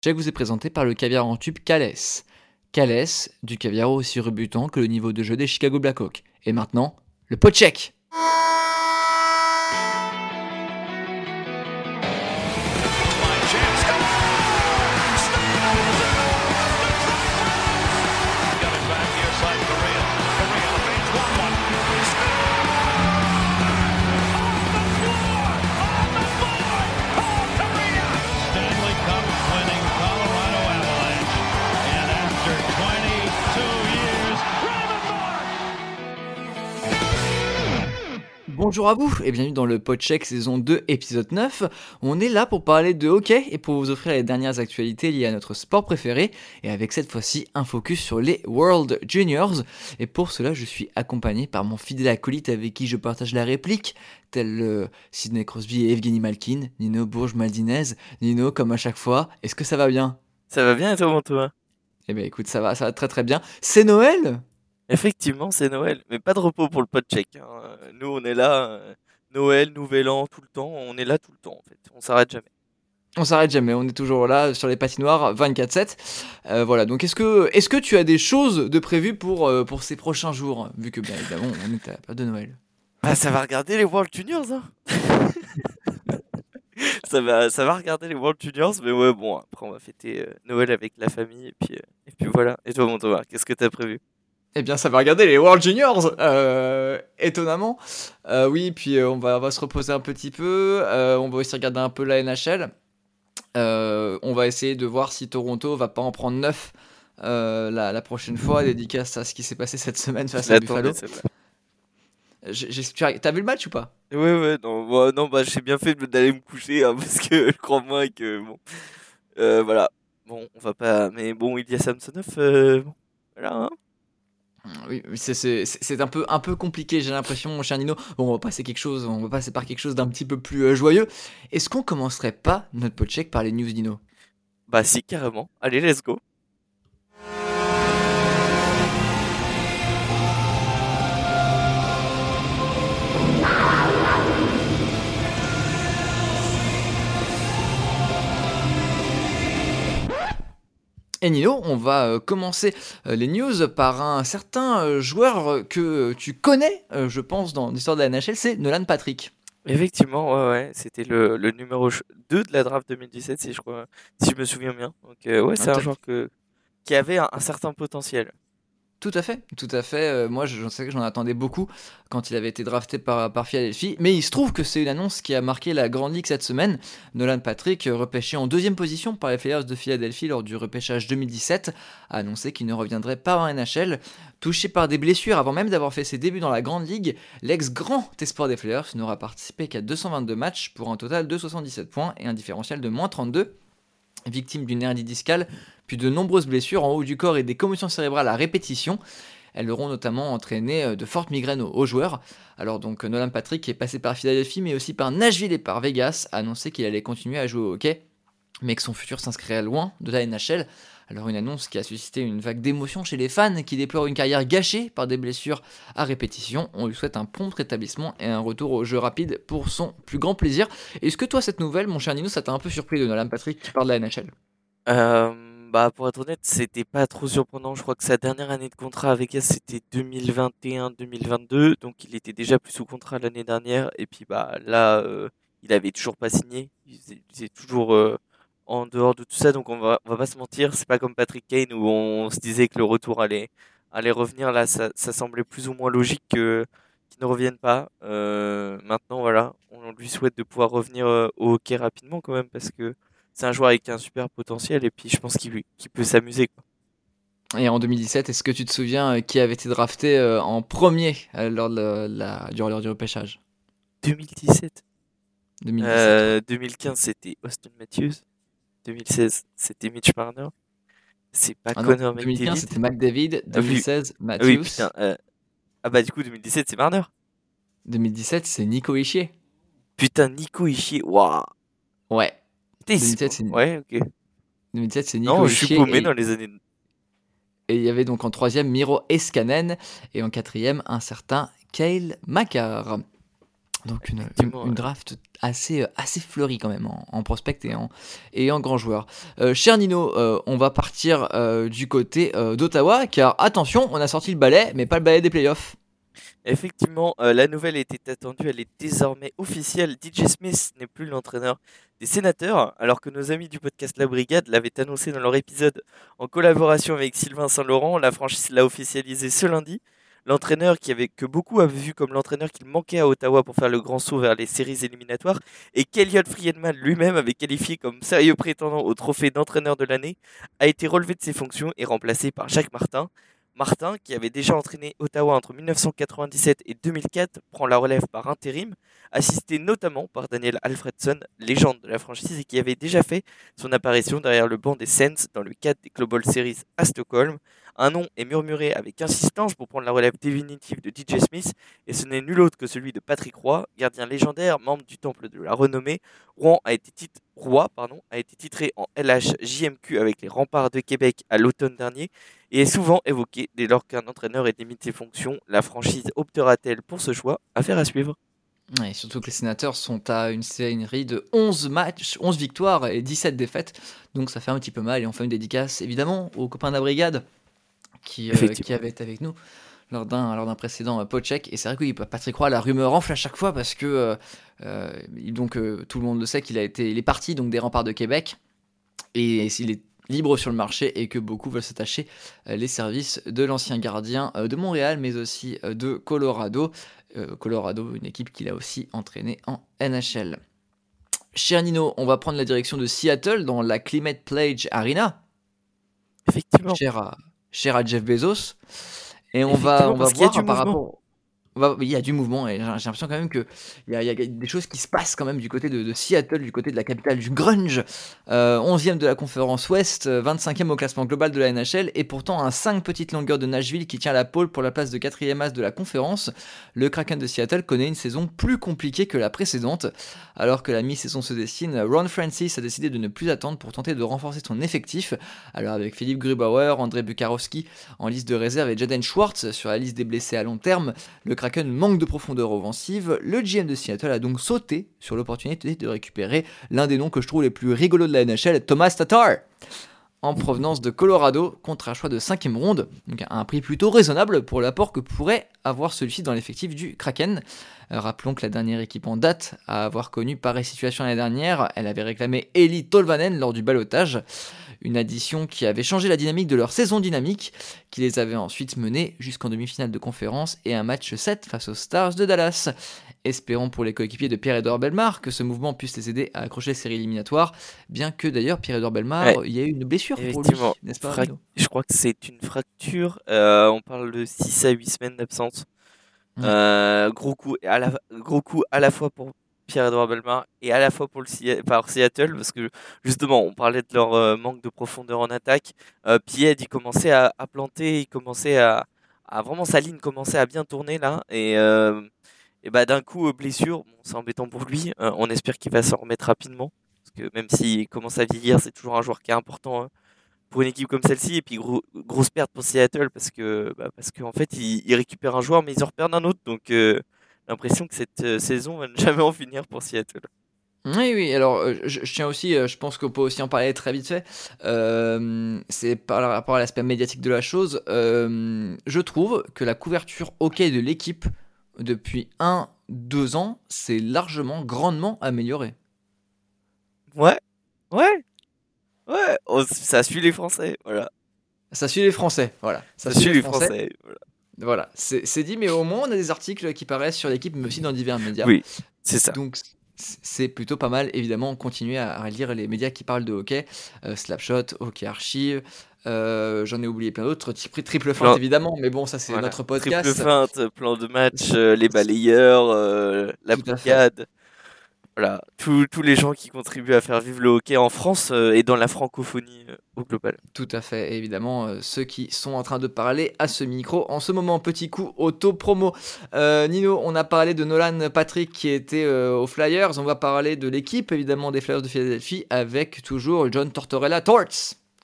Check vous est présenté par le caviar en tube Calès. Calès, du caviar aussi rebutant que le niveau de jeu des Chicago Blackhawks. Et maintenant, le pot check Bonjour à vous et bienvenue dans le Podcheck saison 2 épisode 9. On est là pour parler de hockey et pour vous offrir les dernières actualités liées à notre sport préféré et avec cette fois-ci un focus sur les World Juniors. Et pour cela je suis accompagné par mon fidèle acolyte avec qui je partage la réplique, tel euh, Sidney Crosby et Evgeny Malkin, Nino Bourges-Maldinez. Nino comme à chaque fois, est-ce que ça va bien? Ça va bien et toi, Antoine? Eh bien écoute ça va, ça va très très bien. C'est Noël? Effectivement, c'est Noël, mais pas de repos pour le podcheck. Hein. Euh, Nous, on est là, euh, Noël, Nouvel An, tout le temps. On est là tout le temps, en fait. On s'arrête jamais. On s'arrête jamais, on est toujours là sur les patinoires 24-7. Euh, voilà, donc est-ce que, est que tu as des choses de prévues pour, euh, pour ces prochains jours? Vu que, bien évidemment, on est à la période de Noël. Ah, ça va regarder les World Juniors, hein ça, va, ça va regarder les World Juniors, mais ouais, bon, après, on va fêter euh, Noël avec la famille, et puis, euh, et puis voilà. Et toi, mon Thomas, qu'est-ce que t'as prévu? Eh bien, ça va regarder les World Juniors, euh, étonnamment. Euh, oui, puis euh, on, va, on va se reposer un petit peu. on va aussi regarder un peu la NHL. On va essayer de voir si Toronto va pas en prendre 9 la, la prochaine fois, dédicace à ce qui s'est passé cette semaine face à Buffalo. T'as vu le match ou pas? Ouais, ouais, non, bah, non bah, j'ai bien fait d'aller me coucher, hein, parce que je crois moi que, bon, euh, voilà. Bon, on va pas, mais bon, il y a Samsonov, euh, voilà, hein. Oui, c'est un peu, un peu compliqué, j'ai l'impression, mon cher Nino. Bon, on va passer quelque chose, on va passer par quelque chose d'un petit peu plus euh, joyeux. Est-ce qu'on commencerait pas notre podcheck par les news Nino? Bah si, carrément. Allez, let's go. Et Nino, on va euh, commencer euh, les news par un certain euh, joueur que tu connais, je pense, dans l'histoire de la NHL, c'est Nolan Patrick. Effectivement, ouais, ouais, c'était le, le numéro 2 de la draft 2017, si je crois, si je me souviens bien. Donc, euh, ouais, c'est Ah, un joueur que, qui avait un, un certain potentiel. Tout à fait, tout à fait. Euh, moi, je, sais que j'en attendais beaucoup quand il avait été drafté par, par Philadelphie. Mais il se trouve que c'est une annonce qui a marqué la Grande Ligue cette semaine. Nolan Patrick, euh, repêché en deuxième position par les Flyers de Philadelphie lors du repêchage 2017, a annoncé qu'il ne reviendrait pas en NHL. Touché par des blessures avant même d'avoir fait ses débuts dans la Grande Ligue, l'ex-grand espoir des Flyers n'aura participé qu'à 222 matchs pour un total de 77 points et un différentiel de moins 32. Victime d'une hernie discale, puis de nombreuses blessures en haut du corps et des commotions cérébrales à répétition. Elles auront notamment entraîné euh, de fortes migraines aux, joueurs. Alors donc Nolan Patrick est passé par Philadelphie mais aussi par Nashville et par Vegas a annoncé qu'il allait continuer à jouer au hockey, mais que son futur s'inscrirait loin de la NHL. Alors une annonce qui a suscité une vague d'émotion chez les fans qui déplorent une carrière gâchée par des blessures à répétition. On lui souhaite un prompt rétablissement et un retour au jeu rapide pour son plus grand plaisir. Est-ce que toi cette nouvelle, mon cher Nino, ça t'a un peu surpris de Nolan Patrick qui part de la NHL Euh, bah, pour être honnête, c'était pas trop surprenant. Je crois que sa dernière année de contrat avec Vegas, c'était 2021-2022. Donc, il était déjà plus sous contrat l'année dernière. Et puis, bah, là, euh, il avait toujours pas signé. Il était toujours euh, en dehors de tout ça. Donc, on va, on va pas se mentir. C'est pas comme Patrick Kane où on se disait que le retour allait, allait revenir. Là, ça, ça semblait plus ou moins logique que, qu'il ne revienne pas. Euh, maintenant, voilà. On lui souhaite de pouvoir revenir euh, au hockey rapidement quand même parce que c'est un joueur avec un super potentiel et puis je pense qu'il peut s'amuser. Et en 2017, est-ce que tu te souviens euh, qui avait été drafté en premier lors de la, la- du, lors du repêchage? 2017. 2017. Euh, 2015, c'était Austin Matthews. 2016, c'était Mitch Marner. C'est pas Ah non, Connor 2015, McDavid. c'était McDavid. Ah oui. 2016, Ah Matthews. oui, putain. euh, Ah bah du coup, 2017, c'est Marner. 2017, c'est Nico Ischier. Putain, Nico Ishii. Waouh. Ouais. Putain, il 2017, s'est- c'est- Ouais, ok. 2017, c'est Nico Non, je suis paumé et- dans les années. Et il y avait donc en troisième Miro Eskanen et en quatrième un certain Kyle Makar. Donc une, draft assez, euh, assez fleurie quand même en, en prospect et en, et en grand joueur. Euh, cher Nino, euh, on va partir euh, du côté d'Ottawa car attention, on a sorti le balai mais pas le balai des playoffs. Effectivement, la nouvelle était attendue, elle est désormais officielle. DJ Smith n'est plus l'entraîneur des sénateurs, alors que nos amis du podcast La Brigade l'avaient annoncé dans leur épisode en collaboration avec Sylvain Saint-Laurent. La franchise l'a officialisé ce lundi. L'entraîneur qui avait, que beaucoup avaient vu comme l'entraîneur qu'il manquait à Ottawa pour faire le grand saut vers les séries éliminatoires, et qu'Eliott Friedman lui-même avait qualifié comme sérieux prétendant au trophée d'entraîneur de l'année, a été relevé de ses fonctions et remplacé par Jacques Martin. Martin, qui avait déjà entraîné Ottawa entre 1997 et 2004, prend la relève par intérim, assisté notamment par Daniel Alfredson, légende de la franchise et qui avait déjà fait son apparition derrière le banc des Sens dans le cadre des Global Series à Stockholm. Un nom est murmuré avec insistance pour prendre la relève définitive de DJ Smith, et ce n'est nul autre que celui de Patrick Roy, gardien légendaire, membre du Temple de la Renommée. Rouen a été a été titré en LHJMQ avec les remparts de Québec à l'automne dernier et est souvent évoqué dès lors qu'un entraîneur est démis de ses fonctions. La franchise optera-t-elle pour ce choix? Affaire à suivre. Ouais, surtout que les sénateurs sont à une série de 11 matchs, 11 victoires et 17 défaites. Donc ça fait un petit peu mal. Et on fait une dédicace évidemment aux copains de la brigade qui, euh, qui avaient été avec nous lors d'un lors d'un précédent euh, podcheck. Et c'est vrai que oui, Patrick Roy, la rumeur enfle à chaque fois parce que euh, il- donc euh, tout le monde le sait qu'il a été, il est parti donc des remparts de Québec et s'il est libre sur le marché et que beaucoup veulent s'attacher euh, les services de l'ancien gardien euh, de Montréal mais aussi euh, de Colorado. Colorado, une équipe qu'il a aussi entraînée en NHL. Cher Nino, on va prendre la direction de Seattle dans la Climate Pledge Arena, Effectivement. cher à, cher à Jeff Bezos. Et on va, on va voir par mouvement. rapport. Il y a du mouvement et j'ai l'impression quand même a- il y a des choses qui se passent quand même du côté de, Seattle, du côté de la capitale du grunge. Euh, 11e de la conférence Ouest, euh, 25e au classement global de la NHL et pourtant un 5 petites longueurs de Nashville qui tient la pôle pour la place de 4e as de la conférence. Le Kraken de Seattle connaît une saison plus compliquée que la précédente. Alors que la mi-saison se dessine, Ron Francis a décidé de ne plus attendre pour tenter de renforcer son effectif. Alors avec Philippe Grubauer, André Bukarowski en liste de réserve et Jaden Schwartz sur la liste des blessés à long terme, le Kraken manque de profondeur offensive. Le GM de Seattle a donc sauté sur l'opportunité de récupérer l'un des noms que je trouve les plus rigolos de la NHL, Thomas Tatar en provenance de Colorado contre un choix de 5ème ronde, donc à un prix plutôt raisonnable pour l'apport que pourrait avoir celui-ci dans l'effectif du Kraken. Euh, rappelons que la dernière équipe en date à avoir connu pareille situation l'année dernière, elle avait réclamé Eli Tolvanen lors du balotage, une addition qui avait changé la dynamique de leur saison dynamique, qui les avait ensuite menés jusqu'en demi-finale de conférence et un match 7 face aux Stars de Dallas. Espérons pour les coéquipiers de Pierre-Edouard Belmar que ce mouvement puisse les aider à accrocher les séries éliminatoires, bien que d'ailleurs Pierre-Edouard Belmar, Ouais. il y a eu une blessure pour lui, n'est-ce pas Fra- Je crois que c'est une fracture. euh, on parle de 6 à 8 semaines d'absence. Ouais. Euh, gros, coup, à la, fois pour Pierre-Edouard Belmar et à la fois pour Seattle parce que justement on parlait de leur euh, manque de profondeur en attaque. Euh, Pied il commençait à, planter, il commençait à, vraiment sa ligne commençait à bien tourner là et, et bah d'un coup blessure, c'est embêtant pour lui. On espère qu'il va s'en remettre rapidement parce que même s'il commence à vieillir, c'est toujours un joueur qui est important. Pour une équipe comme celle-ci et puis gros- grosse perte pour Seattle parce que bah, parce qu'en fait ils, ils récupèrent un joueur mais ils en reperdent un autre. Donc euh, l'impression que cette euh, saison va ne jamais en finir pour Seattle. Oui, oui, alors euh, je, je tiens aussi, euh, je pense qu'on peut aussi en parler très vite fait, euh, c'est par rapport à l'aspect médiatique de la chose, je trouve que la couverture hockey de l'équipe depuis 1-2 ans s'est largement, grandement améliorée. Ouais, ouais, ouais, on- ça suit les Français, voilà. Ça suit les Français, voilà. Ça, suit les Français. voilà. Voilà, c'est c'est dit, mais au moins on a des articles qui paraissent sur l'équipe, mais aussi dans divers médias. Oui, c'est ça. Donc c- c'est plutôt pas mal, évidemment, continuer à, à lire les médias qui parlent de hockey, euh, Slapshot, Hockey Archive, euh, j'en ai oublié plein d'autres, tri- triple feinte évidemment, mais bon, ça c'est Voilà. notre podcast. Triple feinte, plan de match, euh, les balayeurs, euh, la Tout à fait. brigade. Voilà, tous les gens qui contribuent à faire vivre le hockey en France euh, et dans la francophonie euh, au global. Tout à fait, et évidemment, euh, ceux qui sont en train de parler à ce micro. En ce moment, petit coup auto-promo. Nino, on a parlé de Nolan Patrick qui était aux Flyers. On va parler de l'équipe, évidemment, des Flyers de Philadelphie avec toujours John Tortorella Torts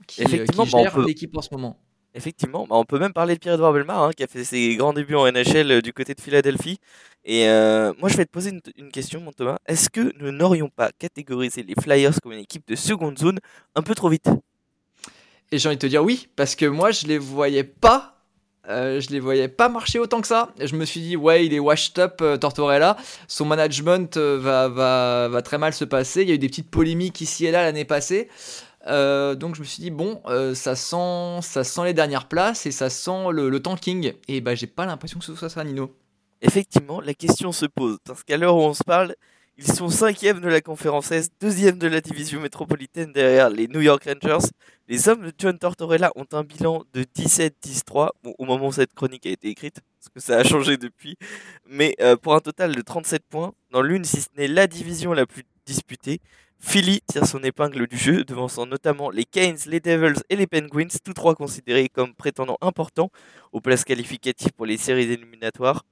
qui, qui gère peut- l'équipe en ce moment. Effectivement, bah, on peut même parler de Pierre-Edouard Belmar, hein, qui a fait ses grands débuts en NHL euh, du côté de Philadelphie. Et euh, moi, je vais te poser une, question, mon Thomas. Est-ce que nous n'aurions pas catégorisé les Flyers comme une équipe de seconde zone un peu trop vite? Et j'ai envie de te dire oui, parce que moi je les voyais pas. euh, je les voyais pas marcher autant que ça. Je me suis dit, ouais, il est washed up, Tortorella. Son management va très mal se passer. Il y a eu des petites polémiques ici et là l'année passée. Euh, donc je me suis dit, bon, euh, ça, sent, ça sent les dernières places et ça sent le, tanking. Et bah, j'ai pas l'impression que ce soit ça, Nino. Effectivement, la question se pose. Parce qu'à l'heure où on se parle, ils sont cinquième de la conférence Est, deuxième de la division métropolitaine derrière les New York Rangers. Les hommes de John Tortorella ont un bilan de 17-10-3 bon, au moment où cette chronique a été écrite, parce que ça a changé depuis, mais euh, pour un total de 37 points, dans l'une, si ce n'est la division la plus disputée, Philly tire son épingle du jeu, devançant notamment les Canes, les Devils et les Penguins, tous trois considérés comme prétendants importants aux places qualificatives pour les séries éliminatoires.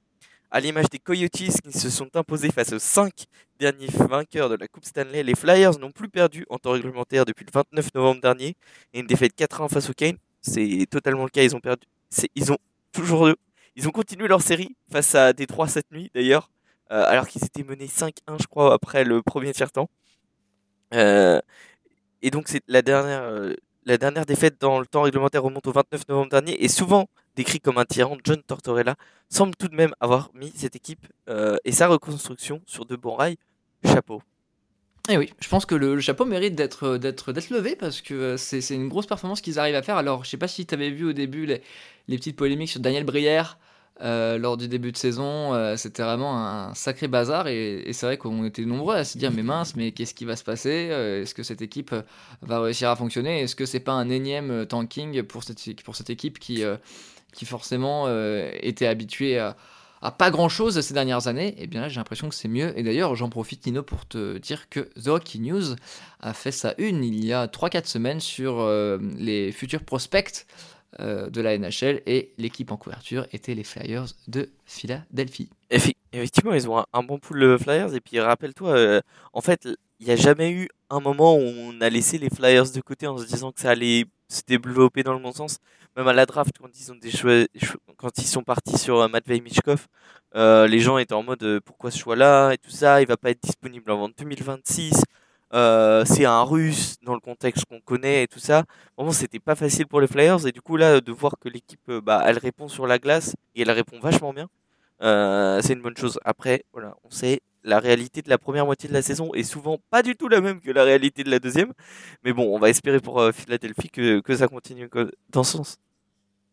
À l'image des Coyotes qui se sont imposés face aux 5 derniers vainqueurs de la Coupe Stanley, les Flyers n'ont plus perdu en temps réglementaire depuis le 29 novembre dernier et une défaite 4-1 face aux Canes. C'est totalement le cas, ils ont perdu. Ils ont toujours ils ont continué leur série face à Détroit cette nuit d'ailleurs, euh, alors qu'ils étaient menés 5-1 je crois après le premier tiers-temps. Euh, et donc c'est la dernière, euh, la dernière défaite dans le temps réglementaire remonte au 29 novembre dernier et souvent décrit comme un tyran, John Tortorella semble tout de même avoir mis cette équipe euh, et sa reconstruction sur de bons rails. Chapeau. Et oui, je pense que le, chapeau mérite d'être d'être d'être levé parce que c'est c'est une grosse performance qu'ils arrivent à faire. Alors, je sais pas si tu avais vu au début les, les petites polémiques sur Daniel Brière euh, lors du début de saison. euh, C'était vraiment un sacré bazar et, c'est vrai qu'on était nombreux à se dire mais mince, mais qu'est-ce qui va se passer Euh, Est-ce que cette équipe va réussir à fonctionner Est-ce que c'est pas un énième tanking pour cette équipe qui qui forcément était habituée à à pas grand chose ces dernières années, et bien là j'ai l'impression que c'est mieux. Et d'ailleurs, j'en profite, Nino, pour te dire que The Hockey News a fait sa une il y a 3-4 semaines sur les futurs prospects euh, de la NHL et l'équipe en couverture était les Flyers de Philadelphie. Effectivement, ils ont un, bon pool Flyers. Et puis, rappelle-toi, euh, en fait, il n'y a jamais eu un moment où on a laissé les Flyers de côté en se disant que ça allait se développer dans le bon sens. Même à la draft, quand ils, ont des choix, cho- quand ils sont partis sur euh, Matvei Michkov, les gens étaient en mode pourquoi ce choix-là et tout ça, il va pas être disponible avant 2026. Euh, c'est un russe dans le contexte qu'on connaît et tout ça. Vraiment, c'était pas facile pour les Flyers. Et du coup, là, de voir que l'équipe, euh, bah, elle répond sur la glace et elle répond vachement bien. Euh, c'est une bonne chose. Après, voilà, on sait la réalité de la première moitié de la saison est souvent pas du tout la même que la réalité de la deuxième. Mais bon, on va espérer pour Philadelphie que, que ça continue co- dans ce sens.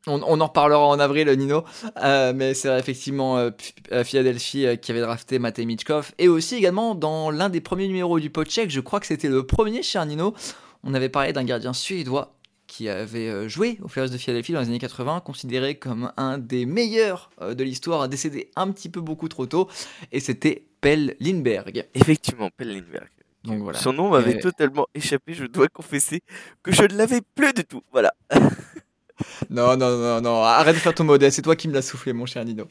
On, on en reparlera en avril, Nino, Euh, mais c'est effectivement euh, euh, Philadelphie euh, qui avait drafté Matej Michkov. Et aussi également dans l'un des premiers numéros du Podcheck, je crois que c'était le premier, cher Nino, on avait parlé d'un gardien suédois qui avait joué aux Flyers de Philadelphie dans les années 80, considéré comme un des meilleurs de l'histoire, a décédé un petit peu beaucoup trop tôt, et c'était Pell Lindbergh. Effectivement, Pell Lindbergh. Donc voilà. Son nom m'avait Et- totalement échappé, je dois confesser que je ne l'avais plus du tout. Voilà. Non, non, non, non, arrête de faire ton modèle, c'est toi qui me l'as soufflé, mon cher Nino.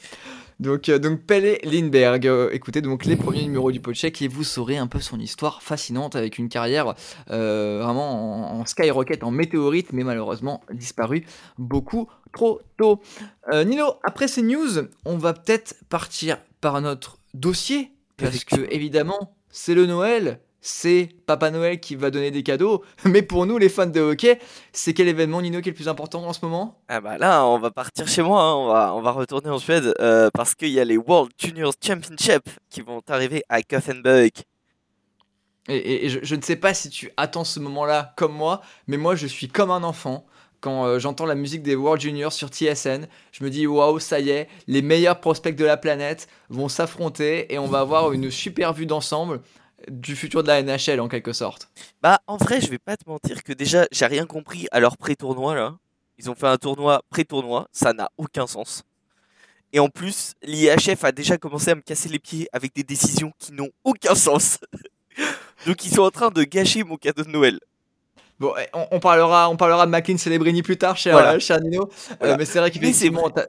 Donc, euh, donc Pelle Lindbergh, euh, écoutez donc les premiers numéros du Podcheck et vous saurez un peu son histoire fascinante avec une carrière euh, vraiment en, en skyrocket, en météorite, mais malheureusement disparu beaucoup trop tôt. Nino, après ces news, on va peut-être partir par notre dossier, parce que évidemment, c'est le Noël. C'est Papa Noël qui va donner des cadeaux, mais pour nous les fans de hockey, c'est quel événement Nino qui est le plus important en ce moment? Ah bah là, on va partir chez moi, hein, on, va, on va retourner en Suède euh, parce qu'il y a les World Juniors Championship qui vont arriver à Gothenburg. Et, et- et je, je ne sais pas si tu attends ce moment-là comme moi, mais moi je suis comme un enfant. Quand euh, j'entends la musique des World Juniors sur TSN, je me dis waouh, ça y est, les meilleurs prospects de la planète vont s'affronter et on va avoir une super vue d'ensemble du futur de la NHL en quelque sorte. Bah en vrai, je vais pas te mentir que déjà, j'ai rien compris à leur pré-tournoi là. Ils ont fait un tournoi pré-tournoi, ça n'a aucun sens. Et en plus, l'IHF a déjà commencé à me casser les pieds avec des décisions qui n'ont aucun sens. Donc ils sont en train de gâcher mon cadeau de Noël. Bon, eh, on, on parlera, on parlera de McLean Celebrini plus tard, cher, Voilà. euh, cher Nino. Euh, Voilà. mais c'est vrai qu'effectivement, t'as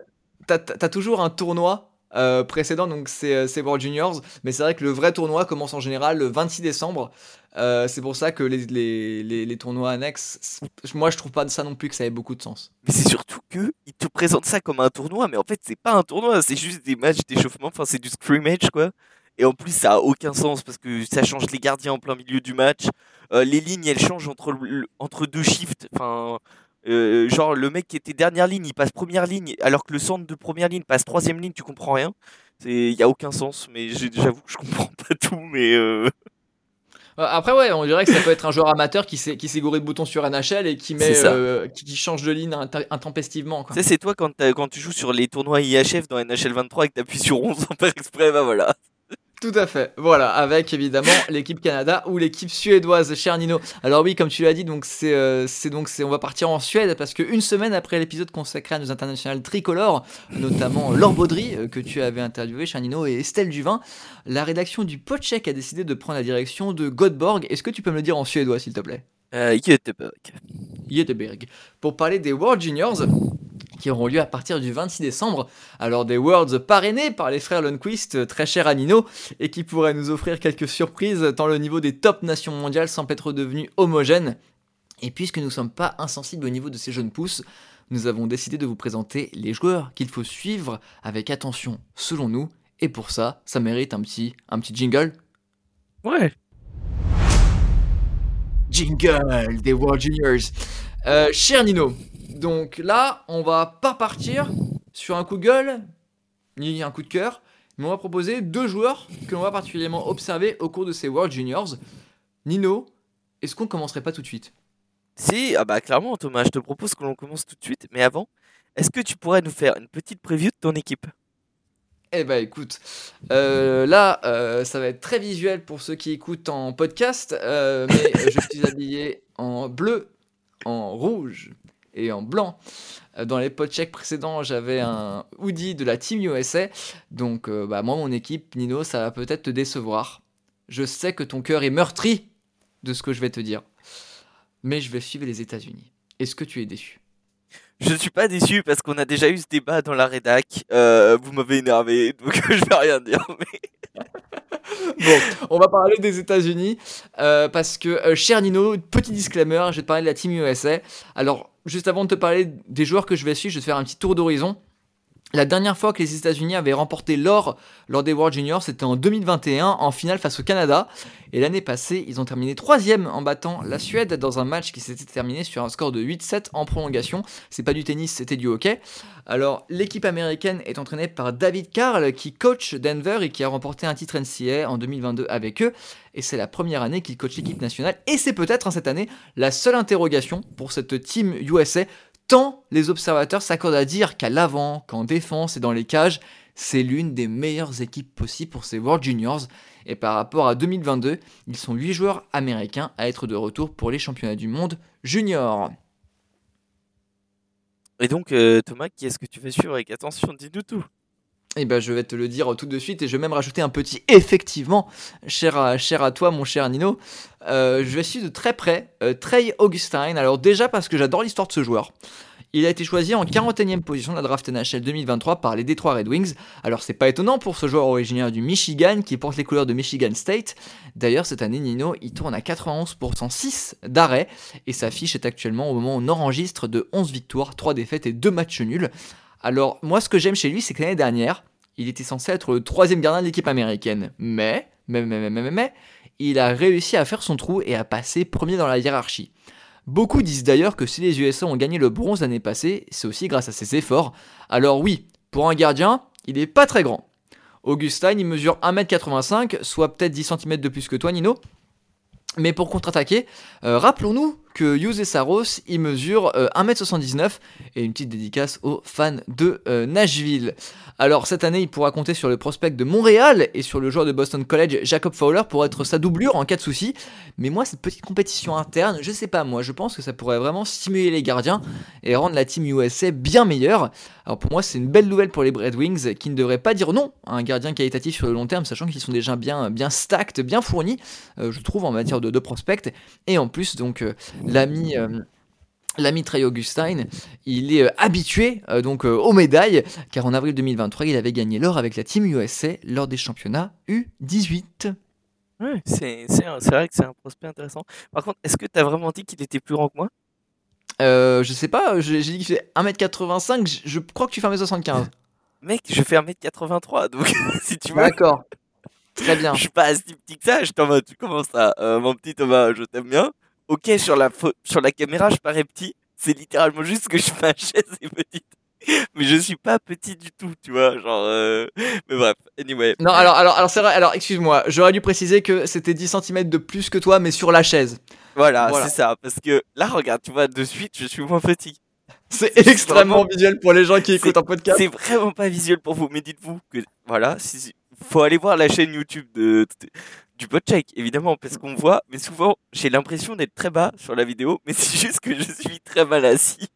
t'as- t'as toujours un tournoi euh, précédent, donc c'est euh, World Juniors. Mais c'est vrai que le vrai tournoi commence en général le 26 décembre. Euh, c'est pour ça que les, les, les, tournois annexes, moi je trouve pas ça non plus que ça ait beaucoup de sens. Mais c'est surtout que ils te présentent ça comme un tournoi, mais en fait c'est pas un tournoi, c'est juste des matchs d'échauffement, enfin c'est du scrimmage quoi. Et en plus ça a aucun sens parce que ça change les gardiens en plein milieu du match. Euh, les lignes elles changent entre, entre deux shifts. Enfin, euh, genre le mec qui était dernière ligne il passe première ligne alors que le centre de première ligne passe troisième ligne, tu comprends rien. C'est, y a aucun sens, mais j'avoue que je comprends pas tout, mais euh, Euh, Après, ouais, on dirait que ça peut être un joueur amateur qui s'est qui s'est gouré de boutons sur NHL et qui met euh, qui, qui change de ligne intempestivement. Quoi. Ça, c'est toi quand, tu joues sur les tournois IHF dans NHL 23 et que t'appuies sur 11 sans faire exprès, bah voilà. Tout à fait. Voilà, avec évidemment l'équipe Canada ou l'équipe suédoise, cher Nino. Alors oui, comme tu l'as dit, donc c'est euh, donc c'est on va partir en Suède parce que une semaine après l'épisode consacré à nos internationales tricolores, notamment Laure Baudry euh, que tu avais interviewé, cher Nino, et Estelle Duvin, la rédaction du Podcheck a décidé de prendre la direction de Göteborg. Est-ce que tu peux me le dire en suédois, s'il te plaît? Euh, Göteborg. Göteborg, pour parler des World Juniors qui auront lieu à partir du 26 décembre. Alors des Worlds parrainés par les frères Lundqvist, euh, très chers à Nino, et qui pourraient nous offrir quelques surprises tant le niveau des top nations mondiales semble être devenu homogène. Et puisque nous ne sommes pas insensibles au niveau de ces jeunes pousses, nous avons décidé de vous présenter les joueurs qu'il faut suivre avec attention selon nous. Et pour ça, ça mérite un petit, un petit jingle. Ouais. Jingle des World Juniors. Euh, cher Nino, donc là, on va pas partir sur un coup de gueule, ni un coup de cœur, mais on va proposer deux joueurs que l'on va particulièrement observer au cours de ces World Juniors. Nino, est-ce qu'on commencerait pas tout de suite? Si, ah bah clairement Thomas, je te propose que l'on commence tout de suite, mais avant, est-ce que tu pourrais nous faire une petite preview de ton équipe? Eh bah écoute, euh, là, euh, ça va être très visuel pour ceux qui écoutent en podcast, euh, mais je suis habillé en bleu, en rouge et en blanc. Euh, Dans les podchecks précédents, j'avais un hoodie de la Team USA. Donc, euh, bah, moi, mon équipe, Nino, ça va peut-être te décevoir. Je sais que ton cœur est meurtri de ce que je vais te dire. Mais je vais suivre les États-Unis. Est-ce que tu es déçu? Je ne suis pas déçu parce qu'on a déjà eu ce débat dans la rédac. Euh, vous m'avez énervé, donc je vais rien dire. Mais... Bon, on va parler des États-Unis euh, parce que, euh, cher Nino, petit disclaimer, je vais te parler de la Team USA. Alors, juste avant de te parler des joueurs que je vais suivre, je vais te faire un petit tour d'horizon. La dernière fois que les États-Unis avaient remporté l'or lors des World Juniors, c'était en 2021 en finale face au Canada. Et l'année passée, ils ont terminé troisième en battant la Suède dans un match qui s'était terminé sur un score de 8-7 en prolongation. C'est pas du tennis, c'était du hockey. Alors, l'équipe américaine est entraînée par David Carl qui coach Denver et qui a remporté un titre NCAA en 2022 avec eux. Et c'est la première année qu'il coach l'équipe nationale. Et c'est peut-être hein, cette année la seule interrogation pour cette team USA tant les observateurs s'accordent à dire qu'à l'avant, qu'en défense et dans les cages, c'est l'une des meilleures équipes possibles pour ces World Juniors. Et par rapport à 2022, ils sont 8 joueurs américains à être de retour pour les championnats du monde junior. Et donc, euh, Thomas, qui est-ce que tu vas suivre avec attention Dis-nous tout. Et ben je vais te le dire tout de suite et je vais même rajouter un petit effectivement, cher à, cher à toi mon cher Nino. Euh, je vais suivre de très près euh, Trey Augustine. Alors déjà parce que j'adore l'histoire de ce joueur. Il a été choisi en 41e position de la draft NHL 2023 par les Detroit Red Wings. Alors c'est pas étonnant pour ce joueur originaire du Michigan qui porte les couleurs de Michigan State. D'ailleurs cette année Nino il tourne à 91% 6 d'arrêt et sa fiche est actuellement au moment où on enregistre de 11 victoires, 3 défaites et 2 matchs nuls. Alors moi ce que j'aime chez lui c'est que l'année dernière il était censé être le troisième gardien de l'équipe américaine. Mais, mais, mais, mais, mais, il a réussi à faire son trou et à passer premier dans la hiérarchie. Beaucoup disent d'ailleurs que si les USA ont gagné le bronze l'année passée, c'est aussi grâce à ses efforts. Alors oui, pour un gardien, il est pas très grand. Augustin, il mesure 1m85, soit peut-être 10 cm de plus que toi, Nino. Mais pour contre-attaquer, euh, rappelons-nous que Yuse Saros, il mesure euh, 1m79 et une petite dédicace aux fans de euh, Nashville. Alors cette année, il pourra compter sur le prospect de Montréal et sur le joueur de Boston College, Jacob Fowler, pour être sa doublure en cas de souci. Mais moi, cette petite compétition interne, je sais pas, moi, je pense que ça pourrait vraiment stimuler les gardiens et rendre la team USA bien meilleure. Alors pour moi, c'est une belle nouvelle pour les Red Wings qui ne devraient pas dire non à un gardien qualitatif sur le long terme, sachant qu'ils sont déjà bien, bien stacked, bien fournis, euh, je trouve, en matière de, de prospect. Et en plus, donc, euh, l'ami. euh, L'ami Trey Augustine, il est euh, habitué euh, donc euh, aux médailles, car en avril 2023, il avait gagné l'or avec la Team USA lors des championnats U18. Ouais, c'est vrai que c'est un prospect intéressant. Par contre, est-ce que tu as vraiment dit qu'il était plus grand que moi? Je sais pas, j'ai dit qu'il fait 1m85, je, je crois que tu fais 1m75. Mec, je fais 1m83, donc si tu veux, D'accord. Très bien. je suis pas si petit que ça. Je t'en mode, tu commences euh, mon petit Thomas, je t'aime bien. Ok, sur la, sur la caméra, je parais petit. C'est littéralement juste que je ma chaise est petite. Mais je suis pas petit du tout, tu vois. Genre, euh, mais bref, anyway. Non, alors, alors, alors c'est vrai, alors excuse-moi, j'aurais dû préciser que c'était 10 cm de plus que toi, mais sur la chaise. Voilà, Voilà. c'est ça. Parce que là, regarde, tu vois, de suite, je suis moins petit. C'est extrêmement vraiment- visuel pour les gens qui écoutent un podcast. C'est vraiment pas visuel pour vous, mais dites-vous que voilà, si- faut aller voir la chaîne YouTube de, du podcheck, évidemment, parce qu'on voit, mais souvent j'ai l'impression d'être très bas sur la vidéo, mais c'est juste que je suis très mal assis.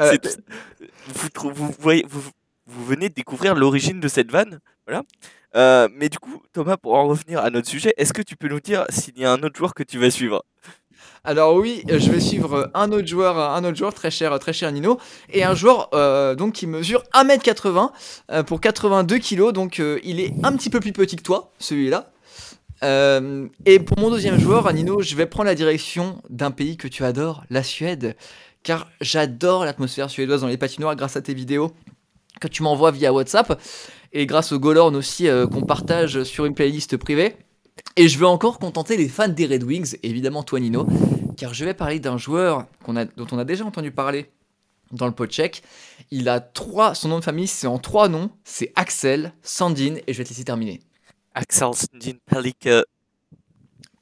Euh, C'est tout- vous, vous, voyez, vous, vous venez de découvrir l'origine de cette vanne, voilà. Euh, mais du coup, Thomas, pour en revenir à notre sujet, est-ce que tu peux nous dire s'il y a un autre joueur que tu vas suivre? Alors oui, euh, je vais suivre euh, un autre joueur, un autre joueur très cher, très cher Nino, et un joueur euh, donc qui mesure 1m80 euh, pour 82 kg, donc euh, il est un petit peu plus petit que toi, celui-là. Euh, et pour mon deuxième joueur, Nino, je vais prendre la direction d'un pays que tu adores, la Suède, car j'adore l'atmosphère suédoise dans les patinoires grâce à tes vidéos que tu m'envoies via WhatsApp et grâce au Golorn aussi euh, qu'on partage sur une playlist privée. Et je veux encore contenter les fans des Red Wings, évidemment toi Nino, car je vais parler d'un joueur a, dont on a déjà entendu parler dans le podcheck. Il a trois, son nom de famille c'est en trois noms, c'est Axel, Sandin et je vais te laisser terminer. Axel Sundin Pelika.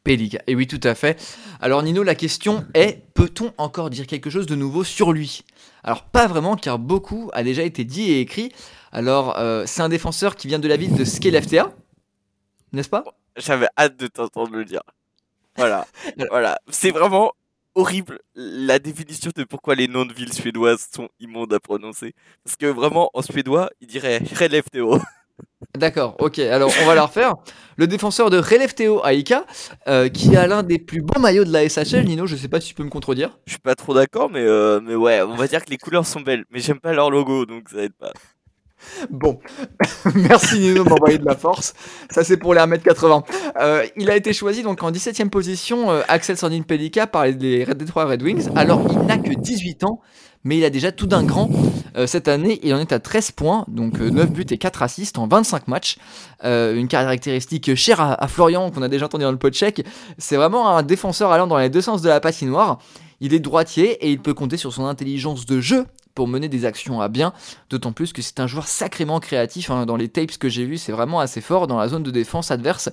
Pelika. Et oui, tout à fait. Alors Nino, la question est, peut-on encore dire quelque chose de nouveau sur lui? Alors pas vraiment, car beaucoup a déjà été dit et écrit. Alors euh, c'est un défenseur qui vient de la ville de Skellefteå, n'est-ce pas? J'avais hâte de t'entendre le dire. Voilà, voilà. C'est vraiment horrible la définition de pourquoi les noms de villes suédoises sont immondes à prononcer. Parce que vraiment, en suédois, il dirait Skellefteå. D'accord, ok, alors on va la refaire. Le défenseur de Skellefteå Aika, euh, qui a l'un des plus beaux maillots de la SHL, Nino, je sais pas si tu peux me contredire. Je suis pas trop d'accord, mais, euh, mais ouais, on va dire que les couleurs sont belles. Mais j'aime pas leur logo, donc ça aide pas. Bon, merci Nino de m'envoyer de la force. Ça c'est pour les 1m80. Euh, il a été choisi donc en 17ème position, euh, Axel Sandin Pelika par les Red Detroit Red Wings. Alors il n'a que 18 ans, mais il a déjà tout d'un grand. Euh, cette année, il en est à 13 points, donc euh, 9 buts et 4 assists en 25 matchs. Une caractéristique chère à, à Florian, qu'on a déjà entendu dans le podcheck. C'est vraiment un défenseur allant dans les deux sens de la patinoire. Il est droitier et il peut compter sur son intelligence de jeu pour mener des actions à bien, d'autant plus que c'est un joueur sacrément créatif. hein. Dans les tapes que j'ai vus, c'est vraiment assez fort dans la zone de défense adverse.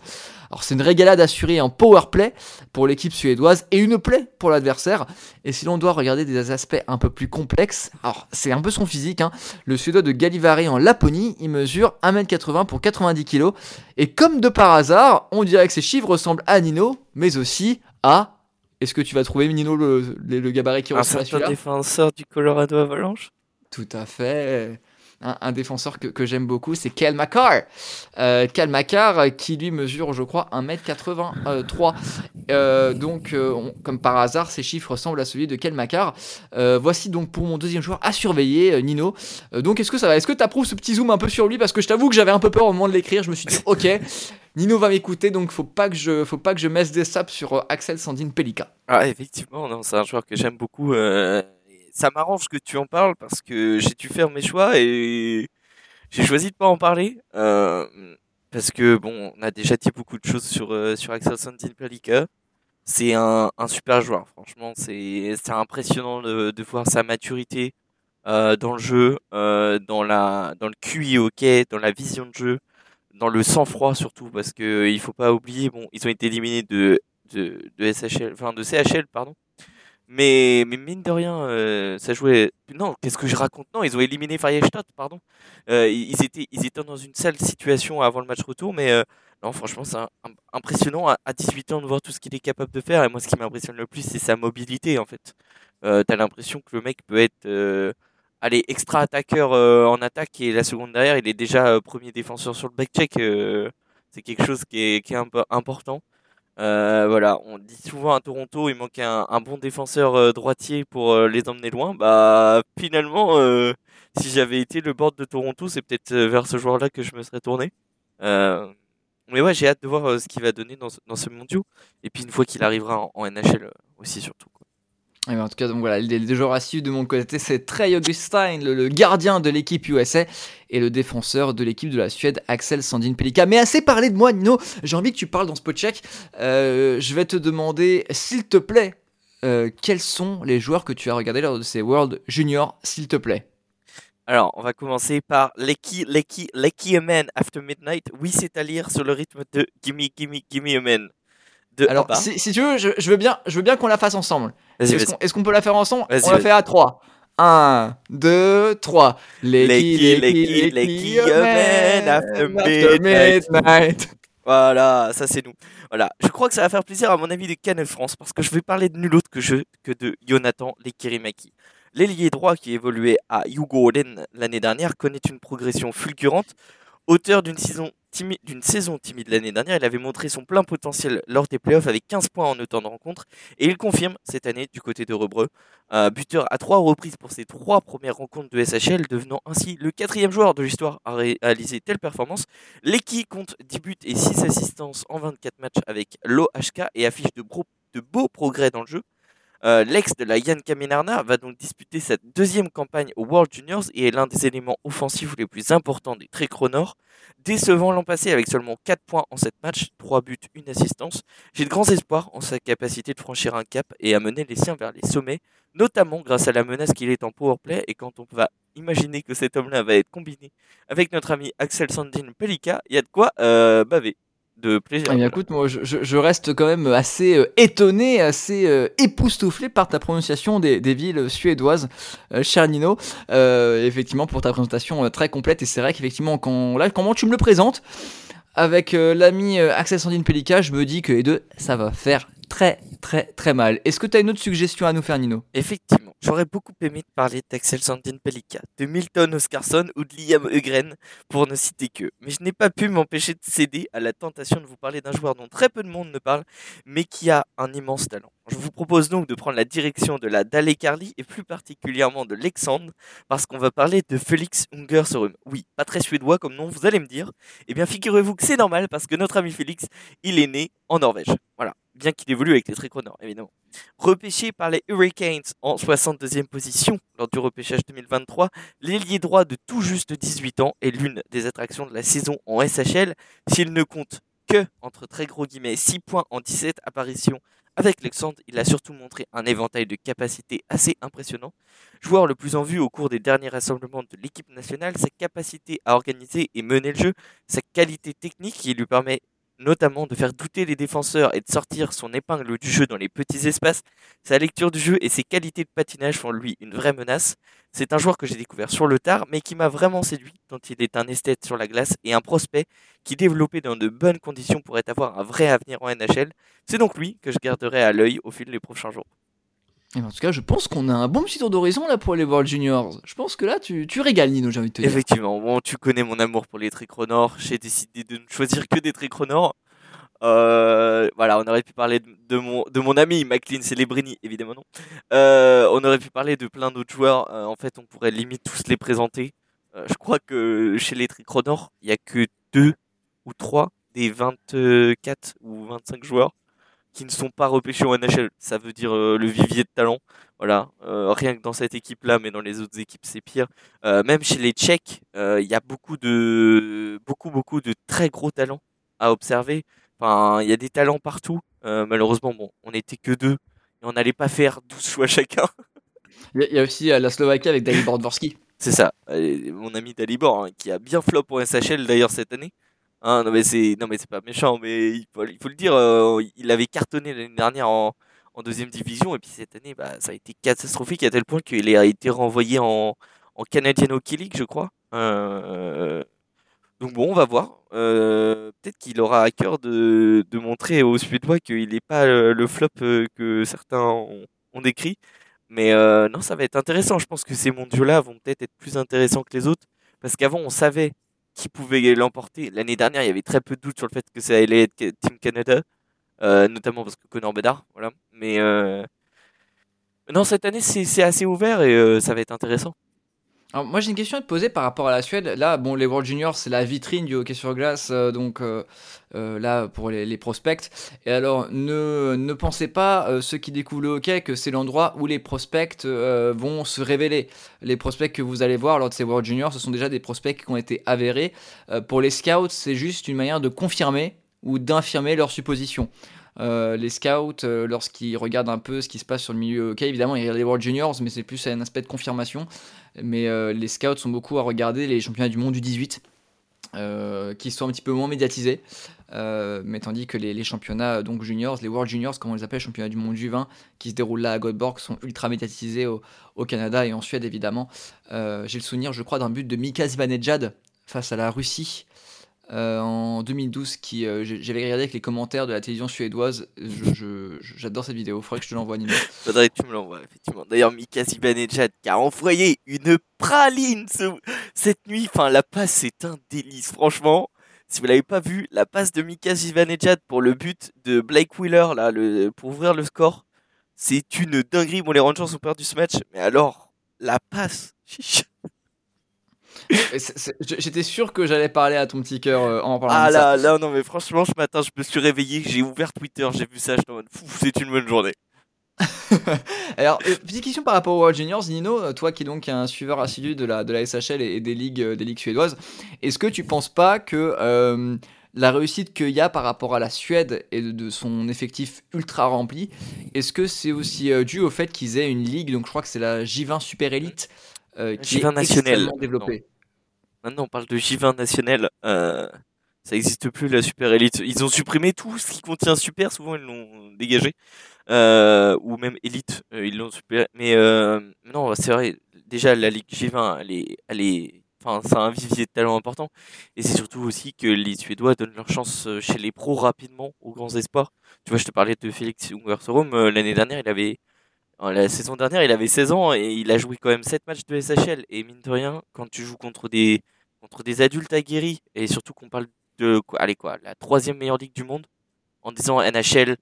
Alors c'est une régalade assurée en power play pour l'équipe suédoise et une play pour l'adversaire. Et si l'on doit regarder des aspects un peu plus complexes, alors c'est un peu son physique. hein. Le suédois de Gallivare en Laponie, il mesure 1m80 pour 90 kg. Et comme de par hasard, on dirait que ces chiffres ressemblent à Nino, mais aussi à... Est-ce que tu vas trouver Nino le, le- le gabarit qui Un ressemble à celui-là défenseur du Colorado Avalanche. tout à fait. Un, un défenseur que, que j'aime beaucoup, c'est Kel Makar. Euh, Kel Makar, euh, qui lui mesure, je crois, 1m83. Euh, donc, euh, on- comme par hasard, ces chiffres ressemblent à celui de Kel Makar. Euh, voici donc pour mon deuxième joueur à surveiller, euh, Nino. Euh, donc, est-ce que ça va Est-ce que tu approuves ce petit zoom un peu sur lui? Parce que je t'avoue que j'avais un peu peur au moment de l'écrire. Je me suis dit, ok, Nino va m'écouter, donc faut pas que je, faut pas que je messe des saps sur Axel Sandine Pelika. Ah, effectivement, non, c'est un joueur que j'aime beaucoup. ça m'arrange que tu en parles parce que j'ai dû faire mes choix et j'ai choisi de pas en parler. parce que, bon, on a déjà dit beaucoup de choses sur, euh, sur Axel Sandin Pelika. C'est un, super joueur, franchement. C'est impressionnant de, de voir sa maturité euh, dans le jeu, euh, dans, la, dans le QI hockey, dans la vision de jeu, dans le sang-froid surtout. Parce que il faut pas oublier, bon, ils ont été éliminés de, de, de SHL, enfin de CHL, pardon. Mais, mais mine de rien, euh, ça jouait. Non, qu'est-ce que je raconte? Non, ils ont éliminé Freistadt, pardon. Euh, ils, étaient, ils étaient dans une sale situation avant le match retour, mais euh, non, franchement, c'est impressionnant à, à 18 ans de voir tout ce qu'il est capable de faire. Et moi, ce qui m'impressionne le plus, c'est sa mobilité, en fait. Euh, T'as l'impression que le mec peut être. euh, allez, extra attaqueur euh, en attaque et la seconde derrière, il est déjà euh, premier défenseur sur le back-check. c'est quelque chose qui est, un peu important. Voilà, on dit souvent à Toronto, il manquait un, bon défenseur droitier pour les emmener loin. Bah, finalement, si j'avais été le board de Toronto, c'est peut-être vers ce joueur-là que je me serais tourné. Mais ouais, j'ai hâte de voir euh, ce qu'il va donner dans, ce- dans ce mondial. Et puis une fois qu'il arrivera en, NHL euh, aussi, surtout. quoi. Et ben, en tout cas, donc voilà, les joueurs à suivre de mon côté, c'est Trey Augustin, le, gardien de l'équipe USA, et le défenseur de l'équipe de la Suède, Axel Sandin Pelika. Mais assez parlé de moi, Nino, j'ai envie que tu parles dans ce check. Euh, je vais te demander, s'il te plaît, euh, quels sont les joueurs que tu as regardés lors de ces World Junior, s'il te plaît? Alors, on va commencer par Lecky, Lecky, Lecky a Man After Midnight. Oui, c'est à lire sur le rythme de Gimme, Gimme, Gimme a Man. De Alors, si, si tu veux, je, je veux bien, je veux bien qu'on la fasse ensemble. Est-ce qu'on peut la faire ensemble? On la fait à 3. 1, 2, 3. Lecky, Lecky, Lecky, a man after midnight. midnight. Voilà, ça c'est nous. Voilà, je crois que ça va faire plaisir à mon ami de Cannes France parce que je vais parler de nul autre que je que de Jonathan Lekirimaki. L'ailier droit qui évoluait à Yugoden l'année dernière connaît une progression fulgurante. Auteur d'une saison timide, l'année dernière, il avait montré son plein potentiel lors des playoffs avec 15 points en autant de rencontres et il confirme cette année du côté de Rebreu. Buteur à trois reprises pour ses trois premières rencontres de SHL, devenant ainsi le quatrième joueur de l'histoire à ré- réaliser telle performance. L'Eki compte 10 buts et 6 assistances en 24 matchs avec l'OHK et affiche de beaux progrès dans le jeu. Euh, L'ex de la Yann Kaminarna va donc disputer sa deuxième campagne au World Juniors et est l'un des éléments offensifs les plus importants des Tricro Nord. Décevant l'an passé avec seulement 4 points en 7 matchs, 3 buts, 1 assistance, j'ai de grands espoirs en sa capacité de franchir un cap et amener les siens vers les sommets, notamment grâce à la menace qu'il est en powerplay et quand on va imaginer que cet homme-là va être combiné avec notre ami Axel Sandin Pelika, il y a de quoi euh, baver. De plaisir. Eh bien, voilà. écoute, moi, je, reste quand même assez euh, étonné, assez euh, époustouflé par ta prononciation des, des villes suédoises, euh, cher Nino. Effectivement, pour ta présentation très complète. Et c'est vrai qu'effectivement, quand, là, comment tu me le présentes, avec l'ami Axel Sandine Pelika, je me dis que les deux, ça va faire très, très, très mal. Est-ce que tu as une autre suggestion à nous faire, Nino? Effectivement, j'aurais beaucoup aimé parler d'Axel Sandin Pelika, de Milton Oscarsson ou de Liam Eugren, pour ne citer que. Mais je n'ai pas pu m'empêcher de céder à la tentation de vous parler d'un joueur dont très peu de monde ne parle, mais qui a un immense talent. Je vous propose donc de prendre la direction de la Dale Carly et plus particulièrement de l'Exandre, parce qu'on va parler de Félix Ungersorum. Oui, pas très suédois comme nom, vous allez me dire. Eh bien, figurez-vous que c'est normal, parce que notre ami Félix, il est né en Norvège. Voilà, bien qu'il évolue avec les Tricro Nord, évidemment. Repêché par les Hurricanes en 62e position lors du repêchage 2023, l'ailier droit de tout juste 18 ans est l'une des attractions de la saison en SHL s'il ne compte que, entre très gros guillemets, 6 points en 17 apparitions avec Lexandre, il a surtout montré un éventail de capacités assez impressionnant. Joueur le plus en vue au cours des derniers rassemblements de l'équipe nationale, sa capacité à organiser et mener le jeu, sa qualité technique qui lui permet notamment de faire douter les défenseurs et de sortir son épingle du jeu dans les petits espaces, sa lecture du jeu et ses qualités de patinage font lui une vraie menace. C'est un joueur que j'ai découvert sur le tard, mais qui m'a vraiment séduit, tant il est un esthète sur la glace et un prospect qui, développé dans de bonnes conditions, pourrait avoir un vrai avenir en NHL. C'est donc lui que je garderai à l'œil au fil des prochains jours. Eh ben, En tout cas, je pense qu'on a un bon petit tour d'horizon là pour les World Juniors. Je pense que là, tu, tu régales, Nino, j'ai envie de te dire. Effectivement, bon, tu connais mon amour pour les Tricronors. J'ai décidé de ne choisir que des Tricronors. Euh, voilà, on aurait pu parler de, mon, de mon ami McLean Celebrini, évidemment non. Euh, on aurait pu parler de plein d'autres joueurs. Euh, en fait, on pourrait limite tous les présenter. Euh, je crois que chez les Tricronors, il n'y a que deux ou trois des 24 ou 25 joueurs qui ne sont pas repêchés en NHL. Ça veut dire euh, le vivier de talent. Voilà, Euh, rien que dans cette équipe-là, mais dans les autres équipes, c'est pire. Euh, même chez les Tchèques, il y a beaucoup de, beaucoup, beaucoup de très gros talents à observer. Enfin, il y a des talents partout. Malheureusement, bon, on n'était que deux et on n'allait pas faire 12 choix chacun. Il y a- aussi la Slovaquie avec David Bordvorski. C'est ça, mon ami Dalibor, hein, qui a bien flop en SHL d'ailleurs cette année. Hein, non mais c'est non mais c'est pas méchant, mais il faut, le dire, euh, il avait cartonné l'année dernière en, en deuxième division et puis cette année, bah, ça a été catastrophique à tel point qu'il a été renvoyé en, en Canadian Hockey League, je crois. Euh, donc bon, on va voir. Euh, Peut-être qu'il aura à cœur de, de montrer aux Suédois qu'il n'est pas le, flop que certains ont, ont décrit. Mais non, ça va être intéressant. Je pense que ces mondiaux-là vont peut-être être plus intéressants que les autres. Parce qu'avant, on savait qui pouvait l'emporter. L'année dernière, il y avait très peu de doutes sur le fait que ça allait être Team Canada. euh, notamment parce que Connor Bedard. Voilà. Mais euh, non, cette année, c'est assez ouvert et euh, ça va être intéressant. Alors, moi j'ai une question à te poser par rapport à la Suède. Là, bon, les World Juniors, c'est la vitrine du hockey sur glace, euh, donc euh, euh, là pour les, prospects. Et alors, ne, ne pensez pas, ceux qui découvrent le hockey, que c'est l'endroit où les prospects vont se révéler. Les prospects que vous allez voir lors de ces World Juniors, ce sont déjà des prospects qui ont été avérés. Pour les scouts, c'est juste une manière de confirmer ou d'infirmer leurs suppositions. Les scouts, lorsqu'ils regardent un peu ce qui se passe sur le milieu hockey, évidemment, ils regardent les World Juniors, mais c'est plus un aspect de confirmation. Mais euh, les scouts sont beaucoup à regarder les championnats du monde du 18, euh, qui sont un petit peu moins médiatisés. Euh, mais tandis que les, championnats donc juniors, les World Juniors, comme on les appelle, championnats du monde du 20, qui se déroulent là à Göteborg, sont ultra médiatisés au, Canada et en Suède évidemment. J'ai le souvenir, je crois, d'un but de Mika Zibanejad face à la Russie en 2012 qui euh, j'avais regardé avec les commentaires de la télévision suédoise. J'adore cette vidéo. Faudrait que je te l'envoie, Nino. Faudrait que tu me l'envoies, effectivement. D'ailleurs, Mika Zibanejad qui a envoyé une praline ce- cette nuit. Enfin, la passe, c'est un délice, franchement. Si vous l'avez pas vu, la passe de Mika Zibanejad pour le but de Blake Wheeler, là, pour ouvrir le score, c'est une dinguerie. Bon, les Rangers ont perdu ce match, mais alors, la passe, chiche. Et c'est- c'est- J'étais sûr que j'allais parler à ton petit cœur euh, en parlant Ah de ça. là, là, non, mais franchement, ce matin, je me suis réveillé, j'ai ouvert Twitter, j'ai vu ça, j'étais en mode, c'est une bonne journée. Alors, euh, petite question par rapport aux World Juniors, Nino, euh, toi qui est donc un suiveur assidu de la, de la SHL et, des ligues, euh, des ligues suédoises, est-ce que tu penses pas que euh, la réussite qu'il y a par rapport à la Suède et de, de son effectif ultra rempli, est-ce que c'est aussi euh, dû au fait qu'ils aient une ligue, donc je crois que c'est la J20 Super Elite, euh, qui J20 est nationale, extrêmement développée Maintenant, on parle de J20 national. Euh, ça n'existe plus, la Super Elite. Ils ont supprimé tout ce qui contient Super. Souvent, ils l'ont dégagé. Euh, ou même Elite, euh, ils l'ont supprimé. Mais non, c'est vrai. Déjà, la Ligue J20, elle est, elle est, enfin, c'est un vivier de talent important. Et c'est surtout aussi que les Suédois donnent leur chance chez les pros rapidement aux grands espoirs. Tu vois, je te parlais de Félix Ungersorum. L'année dernière, il avait La saison dernière, il avait 16 ans et il a joué quand même 7 matchs de SHL. Et mine de rien, quand tu joues contre des, contre des adultes aguerris, et surtout qu'on parle de allez quoi, la troisième meilleure ligue du monde, en disant NHL,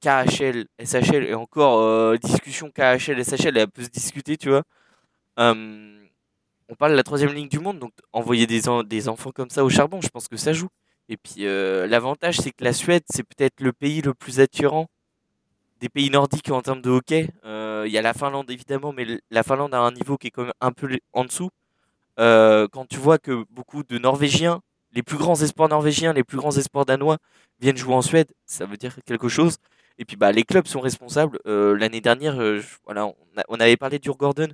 KHL, SHL, et encore euh, discussion KHL, SHL, elle peut se discuter, tu vois. Euh, on parle de la troisième ligue du monde, donc envoyer des, des enfants comme ça au charbon, je pense que ça joue. Et puis euh, l'avantage, c'est que la Suède, c'est peut-être le pays le plus attirant des pays nordiques en termes de hockey. Euh, Il y a la Finlande évidemment, mais la Finlande a un niveau qui est quand même un peu en dessous. Euh, quand tu vois que beaucoup de Norvégiens, les plus grands espoirs norvégiens, les plus grands espoirs danois viennent jouer en Suède, ça veut dire quelque chose. Et puis bah les clubs sont responsables. Euh, L'année dernière, voilà, on, avait parlé d'Ur Gordon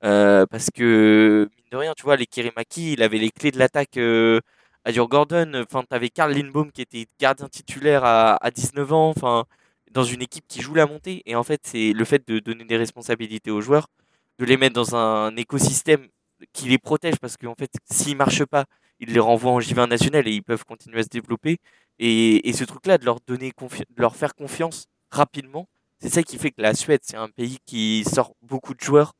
parce que mine de rien, tu vois, les Kirimaki, il avait les clés de l'attaque à Ur Gordon. Enfin, t'avais Karl Lindbaum qui était gardien titulaire à, à 19 ans. Enfin, dans une équipe qui joue la montée. Et en fait, c'est le fait de donner des responsabilités aux joueurs, de les mettre dans un écosystème qui les protège parce qu'en fait, s'ils marchent pas, ils les renvoient en J20 national et ils peuvent continuer à se développer. Et, ce truc-là, de leur donner de leur faire confiance rapidement, c'est ça qui fait que la Suède, c'est un pays qui sort beaucoup de joueurs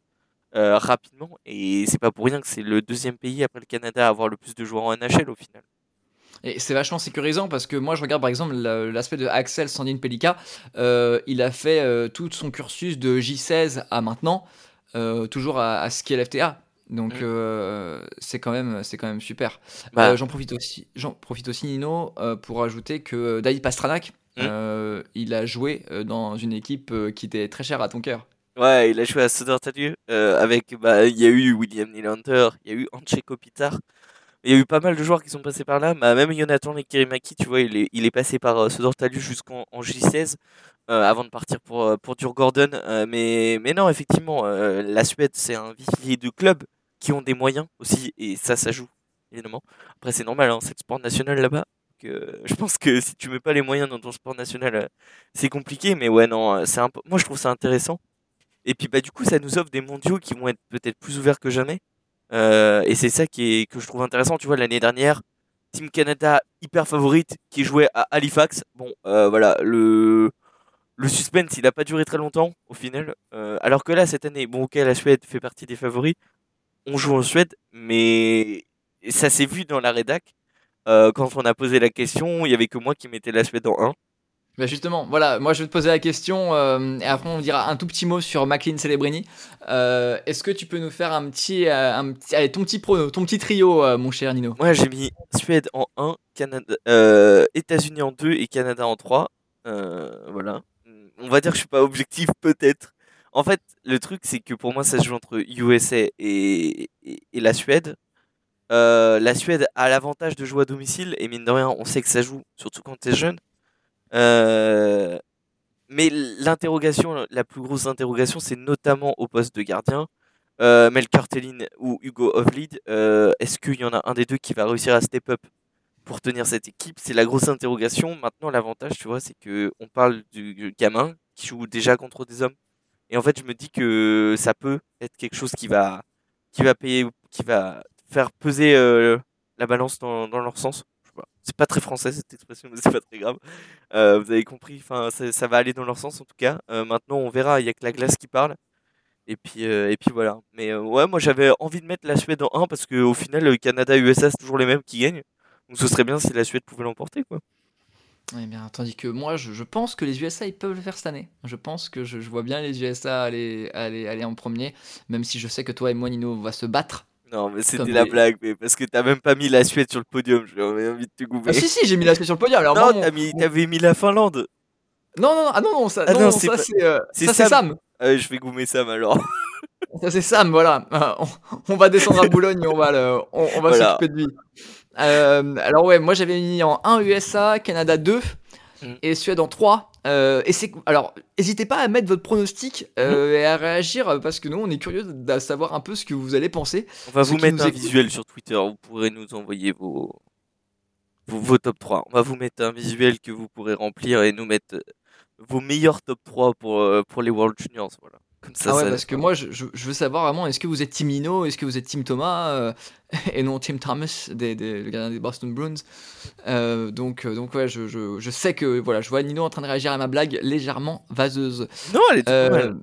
euh, rapidement. Et c'est pas pour rien que c'est le deuxième pays après le Canada à avoir le plus de joueurs en NHL au final. Et c'est vachement sécurisant parce que moi je regarde par exemple la- l'aspect de Axel Sandin Pelika. Euh, il a fait euh, tout son cursus de J16 à maintenant, euh, toujours à, à ski LFTA. Donc Mm. euh, c'est quand même c'est quand même super. Bah, Euh, j'en profite aussi j'en profite aussi Nino euh, pour ajouter que David Pastranac Mm. euh, il a joué euh, dans une équipe euh, qui était très chère à ton cœur. Ouais, il a joué à Södertälje euh, avec bah il y a eu William Nylander, il y a eu Anche Kopitar. Il y a eu pas mal de joueurs qui sont passés par là, bah, même Jonathan Lekirimaki, tu vois, il est, passé par euh, jusqu'en en J16 euh, avant de partir pour euh, pour Euh, mais non, effectivement, la Suède, c'est un vivier de clubs qui ont des moyens aussi et ça ça joue évidemment. Après c'est normal hein, c'est le sport national là-bas. Je pense que si tu mets pas les moyens dans ton sport national, c'est compliqué mais ouais non, c'est un peu- moi je trouve ça intéressant. Et puis bah du coup ça nous offre des mondiaux qui vont être peut-être plus ouverts que jamais. Euh, et c'est ça qui est que je trouve intéressant. Tu vois l'année dernière, Team Canada hyper favorite qui jouait à Halifax. Bon euh, voilà le le suspense il n'a pas duré très longtemps au final. Euh, alors que là cette année, bon ok la Suède fait partie des favoris. On joue en Suède, mais ça s'est vu dans la rédac. Quand on a posé la question, il y avait que moi qui mettais la Suède en 1. Bah justement, voilà, moi je vais te poser la question euh, et après on dira un tout petit mot sur McLean Celebrini. Euh, Est-ce que tu peux nous faire un petit, euh, allez, ton petit prono, ton petit trio, mon cher Nino? Moi, j'ai mis Suède en 1, Canada, euh, États-Unis en 2 et Canada en 3. Euh, voilà. On va dire que je suis pas objectif, peut-être. En fait, le truc, c'est que pour moi, ça se joue entre USA et, et, la Suède. La Suède a l'avantage de jouer à domicile et mine de rien, on sait que ça joue, surtout quand t'es jeune. Euh, mais l'interrogation, la plus grosse interrogation, c'est notamment au poste de gardien. Euh, Mel Cartelin ou Hugo Ovlid, euh, est-ce qu'il y en a un des deux qui va réussir à step up pour tenir cette équipe? C'est la grosse interrogation. Maintenant, l'avantage, tu vois, c'est que on parle du gamin qui joue déjà contre des hommes. Et en fait, je me dis que ça peut être quelque chose qui va, qui va payer, qui va faire peser la balance dans leur sens. C'est pas très français cette expression, mais c'est pas très grave. Euh, vous avez compris. Enfin, ça, va aller dans leur sens en tout cas. Euh, maintenant, on verra. Il y a que la glace qui parle. Et puis, euh, et puis voilà. Mais ouais, moi j'avais envie de mettre la Suède en 1 parce qu'au final, le Canada USA, c'est toujours les mêmes qui gagnent. Donc ce serait bien si la Suède pouvait l'emporter, quoi. Eh bien, tandis que moi, je, pense que les USA, ils peuvent le faire cette année. Je pense que je, je vois bien les USA aller, aller, aller en premier, même si je sais que toi et moi, Nino, on va se battre. Non, mais c'était Comme la blague, mais parce que t'as même pas mis la Suède sur le podium. J'avais envie de te gouver. Ah si, si, j'ai mis la Suède sur le podium. Alors, non, moi, mon- t'as mis- t'avais mis la Finlande. non, non, non, ah non, non, ça, Ah non, non, non, c'est ça, pas- c'est euh, c'est ça, c'est Sam. Sam. Euh, je vais goumer Sam alors. Ça, c'est Sam, voilà. Euh, on, on va descendre à Boulogne et on va, le- on, on va Voilà. s'occuper de lui. Euh, alors, ouais, moi j'avais mis en 1 USA, Canada 2 Mm. et Suède en 3. Euh, et c'est alors, n'hésitez pas à mettre votre pronostic euh, et à réagir euh, parce que nous on est curieux de savoir un peu ce que vous allez penser. On va vous mettre un écoutent. visuel sur Twitter. Vous pourrez nous envoyer vos... vos, vos top 3. On va vous mettre un visuel que vous pourrez remplir et nous mettre vos meilleurs top 3 pour, pour les World Juniors. Voilà. Comme ça, ah ouais, ça- parce que moi je, veux savoir vraiment est-ce que vous êtes Team Nino, est-ce que vous êtes Team Thomas euh, et non Team Thomas, des, des, le gardien des Boston Bruins. Euh, donc, euh, donc ouais, je, je, je sais que voilà, je vois Nino en train de réagir à ma blague légèrement vaseuse. Non, elle était Euh, pas mal.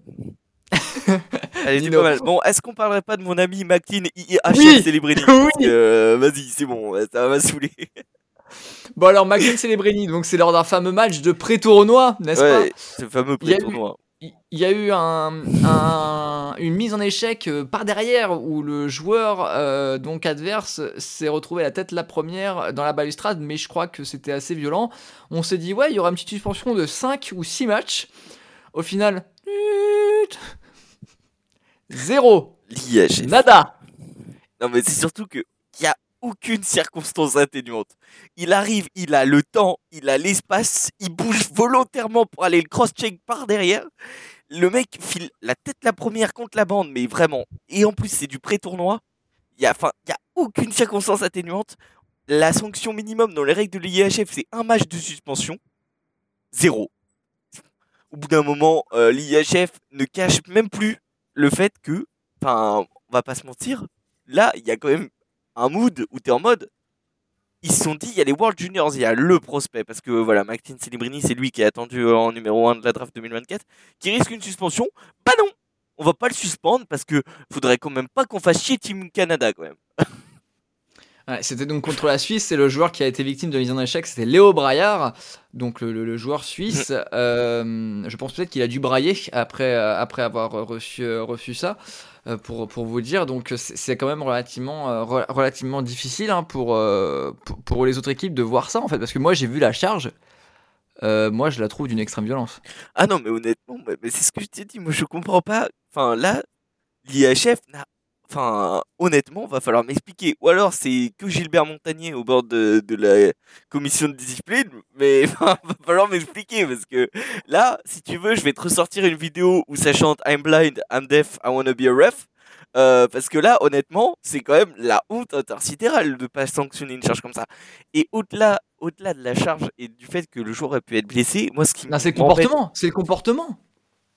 Elle était Nino. pas mal. Bon, est-ce qu'on parlerait pas de mon ami McLean IHF Oui. Celebrity Oui. Euh, Vas-y, c'est bon, ça va saouler. Bon alors McLean Celebrini, donc c'est lors d'un fameux match de pré-tournoi, n'est-ce pas? Ouais, ce fameux Il y a eu- pré-tournoi. Il y a eu un, un- une mise en échec euh, par derrière où le joueur euh, donc adverse s'est retrouvé la tête la première dans la balustrade, mais je crois que c'était assez violent. On s'est dit, ouais, il y aura une petite suspension de 5 ou 6 matchs. Au final, zéro, nada. Non, mais c'est surtout que aucune circonstance atténuante. Il arrive, il a le temps, il a l'espace, il bouge volontairement pour aller le cross-check par derrière. Le mec file la tête la première contre la bande, mais vraiment. Et en plus, c'est du pré-tournoi. Il y a, y a aucune circonstance atténuante. La sanction minimum dans les règles de l'IHF, c'est un match de suspension. Zéro. Au bout d'un moment, euh, l'IHF ne cache même plus le fait que, enfin, on va pas se mentir, là, il y a quand même un mood où tu es en mode. Ils se sont dit, il y a les World Juniors, il y a le prospect, parce que voilà, McTean Celebrini, c'est lui qui est attendu euh, en numéro 1 de la draft 2024, qui risque une suspension. Bah non On va pas le suspendre parce que faudrait quand même pas qu'on fasse chier Team Canada quand même. Ouais, c'était donc contre la Suisse, c'est le joueur qui a été victime de mise en échec, c'était Léo Braillard, donc le, le- le joueur suisse. Euh, je pense peut-être qu'il a dû brailler après, euh, après avoir reçu, euh, reçu ça, pour, pour vous dire. Donc c'est quand même relativement, re- relativement difficile hein, pour, pour, pour les autres équipes de voir ça, en fait, parce que moi j'ai vu la charge, euh, moi je la trouve d'une extrême violence. Ah non, mais honnêtement, mais, mais c'est ce que je t'ai dit, moi je comprends pas. Enfin là, l'IHF n'a. Enfin, honnêtement, va falloir m'expliquer. Ou alors c'est que Gilbert Montagnier au bord de, de la commission de discipline, mais va falloir m'expliquer parce que là, si tu veux, je vais te ressortir une vidéo où ça chante I'm blind, I'm deaf, I wanna be a ref. Euh, parce que là, honnêtement, c'est quand même la honte intersidérale de pas sanctionner une charge comme ça. Et au-delà, au-delà de la charge et du fait que le joueur a pu être blessé, moi ce qui Non, c'est le comportement, c'est le comportement.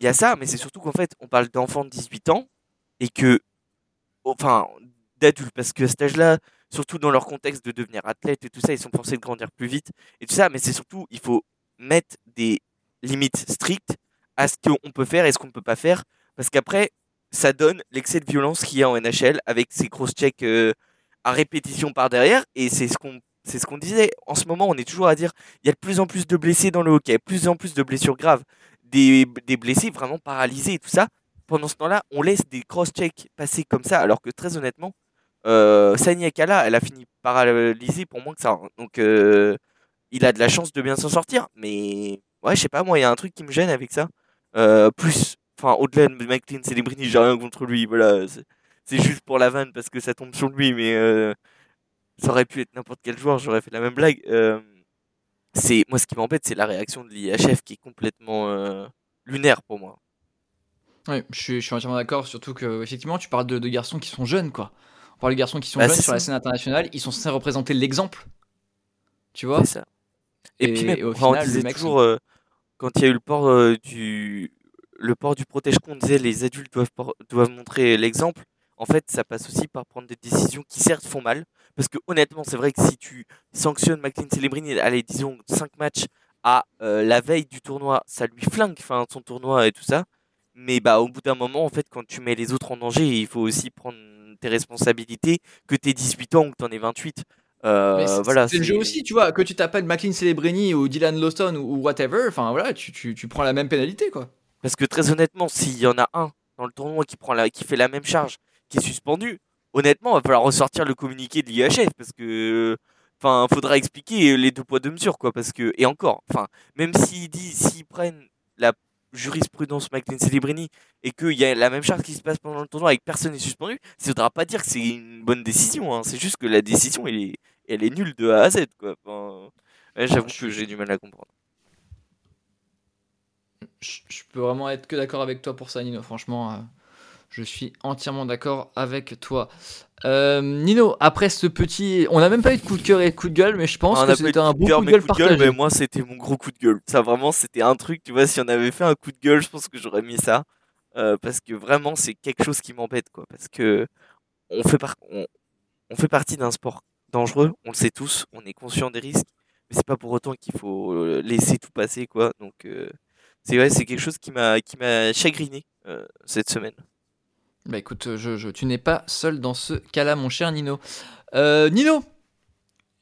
il y a ça, mais c'est surtout qu'en fait, on parle d'enfants de 18 ans et que, enfin, d'adultes, parce que à cet âge-là, surtout dans leur contexte de devenir athlète et tout ça, ils sont forcés de grandir plus vite et tout ça, mais c'est surtout, il faut mettre des limites strictes à ce qu'on peut faire et ce qu'on ne peut pas faire, parce qu'après, ça donne l'excès de violence qu'il y a en NHL avec ces cross-checks euh, à répétition par derrière, et c'est ce qu'on C'est ce qu'on disait. En ce moment, on est toujours à dire il y a de plus en plus de blessés dans le hockey, plus en plus de blessures graves, des, des blessés vraiment paralysés et tout ça. Pendant ce temps-là, on laisse des cross-checks passer comme ça, alors que très honnêtement, euh, Sani Akala, elle a fini paralysée pour moins que ça. Donc, euh, il a de la chance de bien s'en sortir. Mais, ouais, je sais pas, moi, il y a un truc qui me gêne avec ça. Euh, plus, enfin, au-delà de McLean Celebrini, j'ai rien contre lui. Voilà, c'est- c'est juste pour la vanne parce que ça tombe sur lui. Mais euh, ça aurait pu être n'importe quel joueur, j'aurais fait la même blague. C'est moi, ce qui m'embête, c'est la réaction de l'IHF qui est complètement lunaire pour moi. Je suis, je suis entièrement d'accord, surtout que effectivement, tu parles de, de garçons qui sont jeunes, quoi. On parle de garçons qui sont Bah, jeunes sur la scène internationale, ils sont censés représenter l'exemple. Tu vois? C'est ça. Et, Et- puis même, et au enfin, on toujours, euh, quand il y a eu le port euh, du le port du protège-con, on disait les adultes doivent, por- doivent montrer l'exemple. En fait, ça passe aussi par prendre des décisions qui certes font mal. Parce que honnêtement, c'est vrai que si tu sanctionnes McLean Celebrini, allez, disons 5 matchs à euh, la veille du tournoi, ça lui flingue enfin, son tournoi et tout ça. Mais bah, au bout d'un moment, en fait, quand tu mets les autres en danger, il faut aussi prendre tes responsabilités, que tu 18 ans ou que tu en aies 28. Euh, voilà, c'est le jeu aussi, tu vois, que tu t'appelles McLean Celebrini ou Dylan Lawson ou, ou whatever, enfin voilà, tu, tu, tu prends la même pénalité, quoi. Parce que très honnêtement, s'il y en a un dans le tournoi qui, prend la, qui fait la même charge, qui est suspendu, honnêtement, il va falloir ressortir le communiqué de l'IHF parce que. Enfin, faudra expliquer les deux poids deux mesures, quoi. Parce que, et encore, enfin, même s'ils disent, s'ils prennent la jurisprudence McLean Celebrini et qu'il y a la même charge qui se passe pendant le tournoi et que personne n'est suspendu, ça ne voudra pas dire que c'est une bonne décision. hein. C'est juste que la décision, elle est, nulle de A à Z, J'avoue que j'ai du mal à comprendre. Je, je peux vraiment être que d'accord avec toi pour ça, Nino. Franchement, euh, je suis entièrement d'accord avec toi. Euh, Nino, après ce petit. On n'a même pas eu de coup de cœur et de coup de gueule, mais je pense On que c'était un cœur, coup de gueule coup de gueule, partagé. mais moi c'était mon gros coup de gueule. Ça vraiment c'était un truc, tu vois, si on avait fait un coup de gueule, je pense que j'aurais mis ça. Euh, parce que vraiment c'est quelque chose qui m'embête quoi. Parce que on fait, par... on... on fait partie d'un sport dangereux, on le sait tous, on est conscient des risques, mais c'est pas pour autant qu'il faut euh, laisser tout passer quoi. Donc euh, c'est ouais, c'est quelque chose qui m'a qui m'a chagriné euh, cette semaine. Bah écoute, je, je- tu n'es pas seul dans ce cas-là, mon cher Nino. Euh, Nino,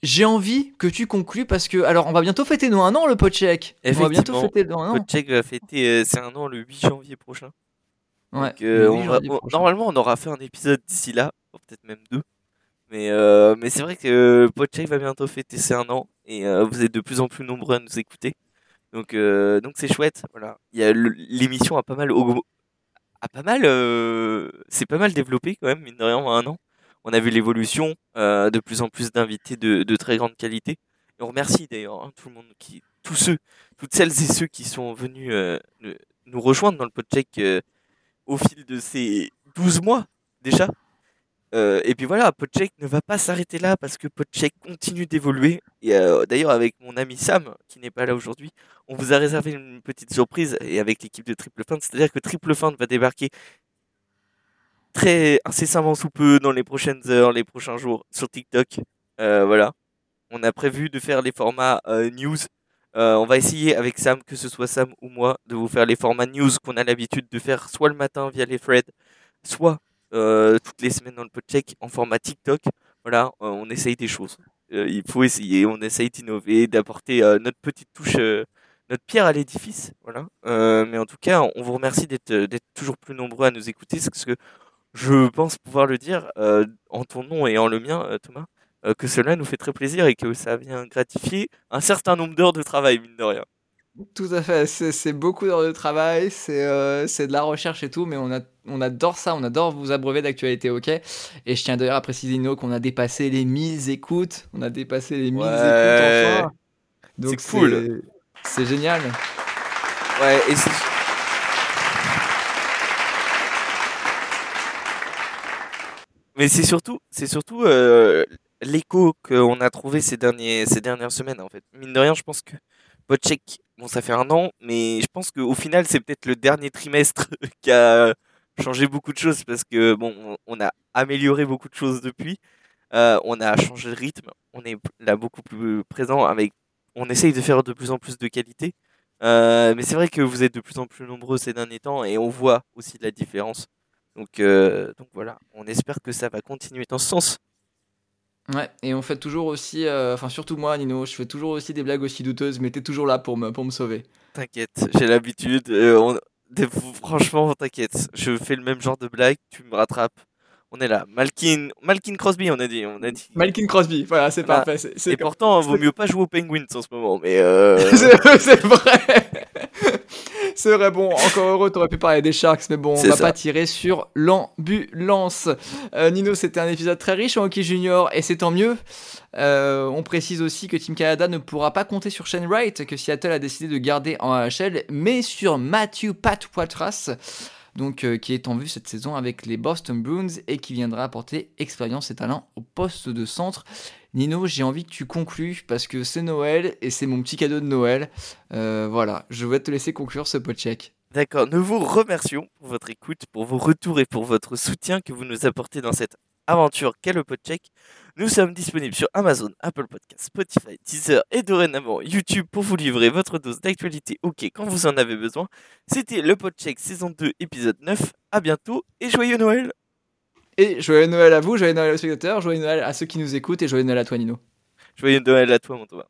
j'ai envie que tu conclues parce que. Alors, on va bientôt fêter nos un an, le Podcheck. On va bientôt fêter nos un an. Podcheck va fêter euh, c'est un an le 8 janvier prochain. Ouais, Donc, euh, le on 8 va- janvier on- prochain. normalement, on aura fait un épisode d'ici là, peut-être même deux. Mais, euh, mais c'est vrai que Podcheck va bientôt fêter ses un an et euh, vous êtes de plus en plus nombreux à nous écouter. Donc, euh, donc c'est chouette. Voilà. L'émission a pas mal, augm- a pas mal, euh, c'est pas mal développé quand même mine de en un an. On a vu l'évolution, euh, de plus en plus d'invités de, très grande qualité. Et on remercie d'ailleurs hein, tout le monde qui, tous ceux, toutes celles et ceux qui sont venus euh, nous rejoindre dans le Podcheck au fil de ces 12 mois déjà. Euh, et puis voilà, Podcheck ne va pas s'arrêter là parce que Podcheck continue d'évoluer. Et euh, d'ailleurs, avec mon ami Sam, qui n'est pas là aujourd'hui, on vous a réservé une petite surprise et avec l'équipe de Triple Feinte. C'est-à-dire que Triple Feinte va débarquer très incessamment sous peu dans les prochaines heures, les prochains jours sur TikTok. Euh, voilà. On a prévu de faire les formats news. On va essayer avec Sam, que ce soit Sam ou moi, de vous faire les formats news qu'on a l'habitude de faire soit le matin via les threads, soit toutes les semaines dans le podcheck en format TikTok. Voilà, euh, on essaye des choses. Euh, il faut essayer, on essaye d'innover, d'apporter euh, notre petite touche, euh, notre pierre à l'édifice. Voilà. Euh, mais en tout cas, on vous remercie d'être toujours plus nombreux à nous écouter, parce que je pense pouvoir le dire euh, en ton nom et en le mien, euh, Thomas, euh, que cela nous fait très plaisir et que ça vient gratifier un certain nombre d'heures de travail, mine de rien. Tout à fait, c'est beaucoup d'heures de travail, c'est euh, c'est de la recherche et tout, mais on, a, on adore ça, on adore vous abreuver d'actualité, ok? Et je tiens d'ailleurs à préciser, Nino, qu'on a dépassé les 1000 écoutes, on a dépassé les 1000 Ouais. écoutes enfin. Donc C'est cool. C'est génial. Ouais, et c'est. Mais c'est surtout, c'est surtout euh, l'écho qu'on a trouvé ces, derniers, ces dernières semaines, en fait. Mine de rien, je pense que bon, ça fait un an, mais je pense qu'au final, c'est peut-être le dernier trimestre qui a changé beaucoup de choses parce que, bon, on, a amélioré beaucoup de choses depuis. Euh, on a changé de rythme, on est là beaucoup plus présent avec, on essaye de faire de plus en plus de qualité. Euh, mais c'est vrai que vous êtes de plus en plus nombreux ces derniers temps et on voit aussi la différence. Donc, euh, donc voilà, on espère que ça va continuer dans ce sens. Ouais, et on fait toujours aussi, euh, enfin surtout moi, Nino, je fais toujours aussi des blagues aussi douteuses, mais t'es toujours là pour me, pour me sauver. T'inquiète, j'ai l'habitude. euh, on- des- Franchement, t'inquiète. Je fais le même genre de blague, tu me rattrapes. On est là. Malkin, Malkin Crosby, on a dit. On a dit. Malkin Crosby, voilà, c'est Voilà. parfait. c'est- c'est Et comme- pourtant, vaut mieux pas jouer aux Penguins en ce moment. Mais euh, c'est c'est vrai. C'est vrai, bon, encore heureux, t'aurais pu parler des Sharks, mais bon, on va ça. pas tirer sur l'ambulance. Euh, Nino, c'était un épisode très riche en hockey junior, et c'est tant mieux. Euh, on précise aussi que Team Canada ne pourra pas compter sur Shane Wright, que Seattle a décidé de garder en AHL, mais sur Matthew Patwatras, donc euh, qui est en vue cette saison avec les Boston Bruins et qui viendra apporter expérience et talent au poste de centre. Nino, j'ai envie que tu conclues parce que c'est Noël et c'est mon petit cadeau de Noël. Euh, voilà, je vais te laisser conclure ce podcheck. D'accord, nous vous remercions pour votre écoute, pour vos retours et pour votre soutien que vous nous apportez dans cette aventure qu'est le Podcheck. Nous sommes disponibles sur Amazon, Apple Podcasts, Spotify, Deezer et dorénavant YouTube pour vous livrer votre dose d'actualité OK quand vous en avez besoin. C'était le Podcheck saison 2 épisode 9. À bientôt et joyeux Noël Et joyeux Noël à vous, joyeux Noël aux spectateurs, joyeux Noël à ceux qui nous écoutent et joyeux Noël à toi Nino. Joyeux Noël à toi mon Thomas.